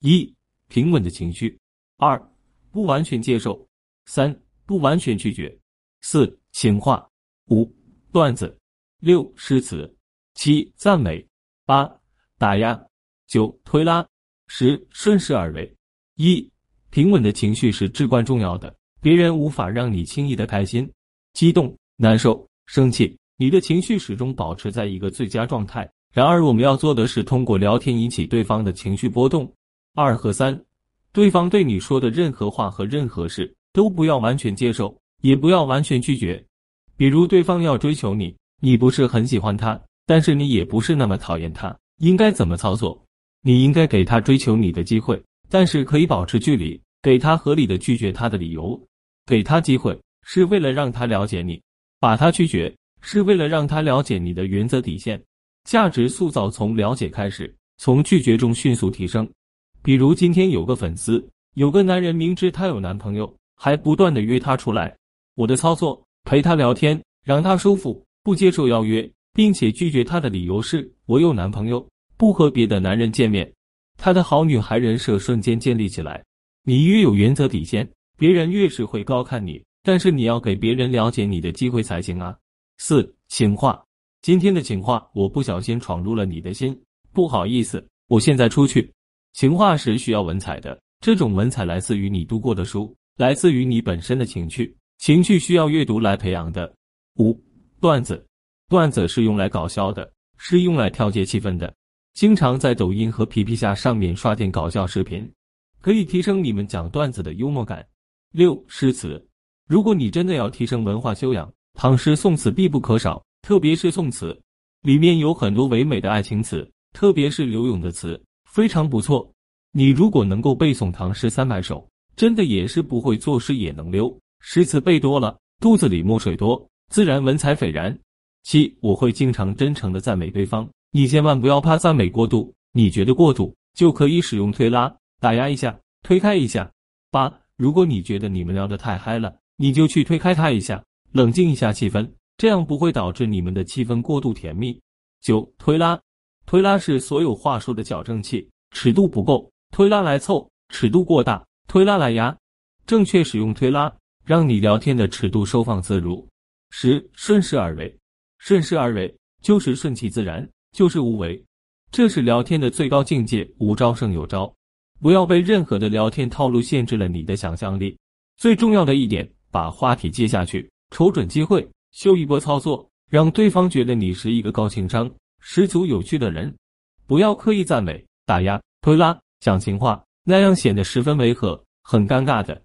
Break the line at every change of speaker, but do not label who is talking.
一、平稳的情绪；二、不完全接受；三、不完全拒绝；四、情话；五、段子；六、诗词；七、赞美；八、打压；九、推拉；十、顺势而为。一、平稳的情绪是至关重要的，别人无法让你轻易的开心、激动、难受、生气，你的情绪始终保持在一个最佳状态。然而，我们要做的是通过聊天引起对方的情绪波动。二和三，对方对你说的任何话和任何事都不要完全接受，也不要完全拒绝。比如，对方要追求你，你不是很喜欢他，但是你也不是那么讨厌他，应该怎么操作？你应该给他追求你的机会，但是可以保持距离，给他合理的拒绝他的理由。给他机会是为了让他了解你，把他拒绝是为了让他了解你的原则底线。价值塑造从了解开始，从拒绝中迅速提升。比如今天有个粉丝，有个男人明知她有男朋友，还不断的约她出来。我的操作，陪她聊天，让她舒服，不接受邀约，并且拒绝她的理由是我有男朋友，不和别的男人见面。她的好女孩人设瞬间建立起来。你越有原则底线，别人越是会高看你。但是你要给别人了解你的机会才行啊。四情话。今天的情话，我不小心闯入了你的心，不好意思，我现在出去。情话是需要文采的，这种文采来自于你读过的书，来自于你本身的情趣，情趣需要阅读来培养的。五段子，段子是用来搞笑的，是用来调节气氛的。经常在抖音和皮皮虾上面刷点搞笑视频，可以提升你们讲段子的幽默感。六诗词，如果你真的要提升文化修养，唐诗宋词必不可少。特别是宋词，里面有很多唯美的爱情词，特别是柳永的词，非常不错。你如果能够背诵唐诗三百首，真的也是不会作诗也能溜。诗词背多了，肚子里墨水多，自然文采斐然。七，我会经常真诚的赞美对方，你千万不要怕赞美过度，你觉得过度就可以使用推拉，打压一下，推开一下。八，如果你觉得你们聊得太嗨了，你就去推开他一下，冷静一下气氛。这样不会导致你们的气氛过度甜蜜。九推拉，推拉是所有话术的矫正器，尺度不够，推拉来凑；尺度过大，推拉来压。正确使用推拉，让你聊天的尺度收放自如。十顺势而为，顺势而为就是顺其自然，就是无为，这是聊天的最高境界。无招胜有招，不要被任何的聊天套路限制了你的想象力。最重要的一点，把话题接下去，瞅准机会。秀一波操作，让对方觉得你是一个高情商、十足有趣的人。不要刻意赞美、打压、推拉、讲情话，那样显得十分违和，很尴尬的。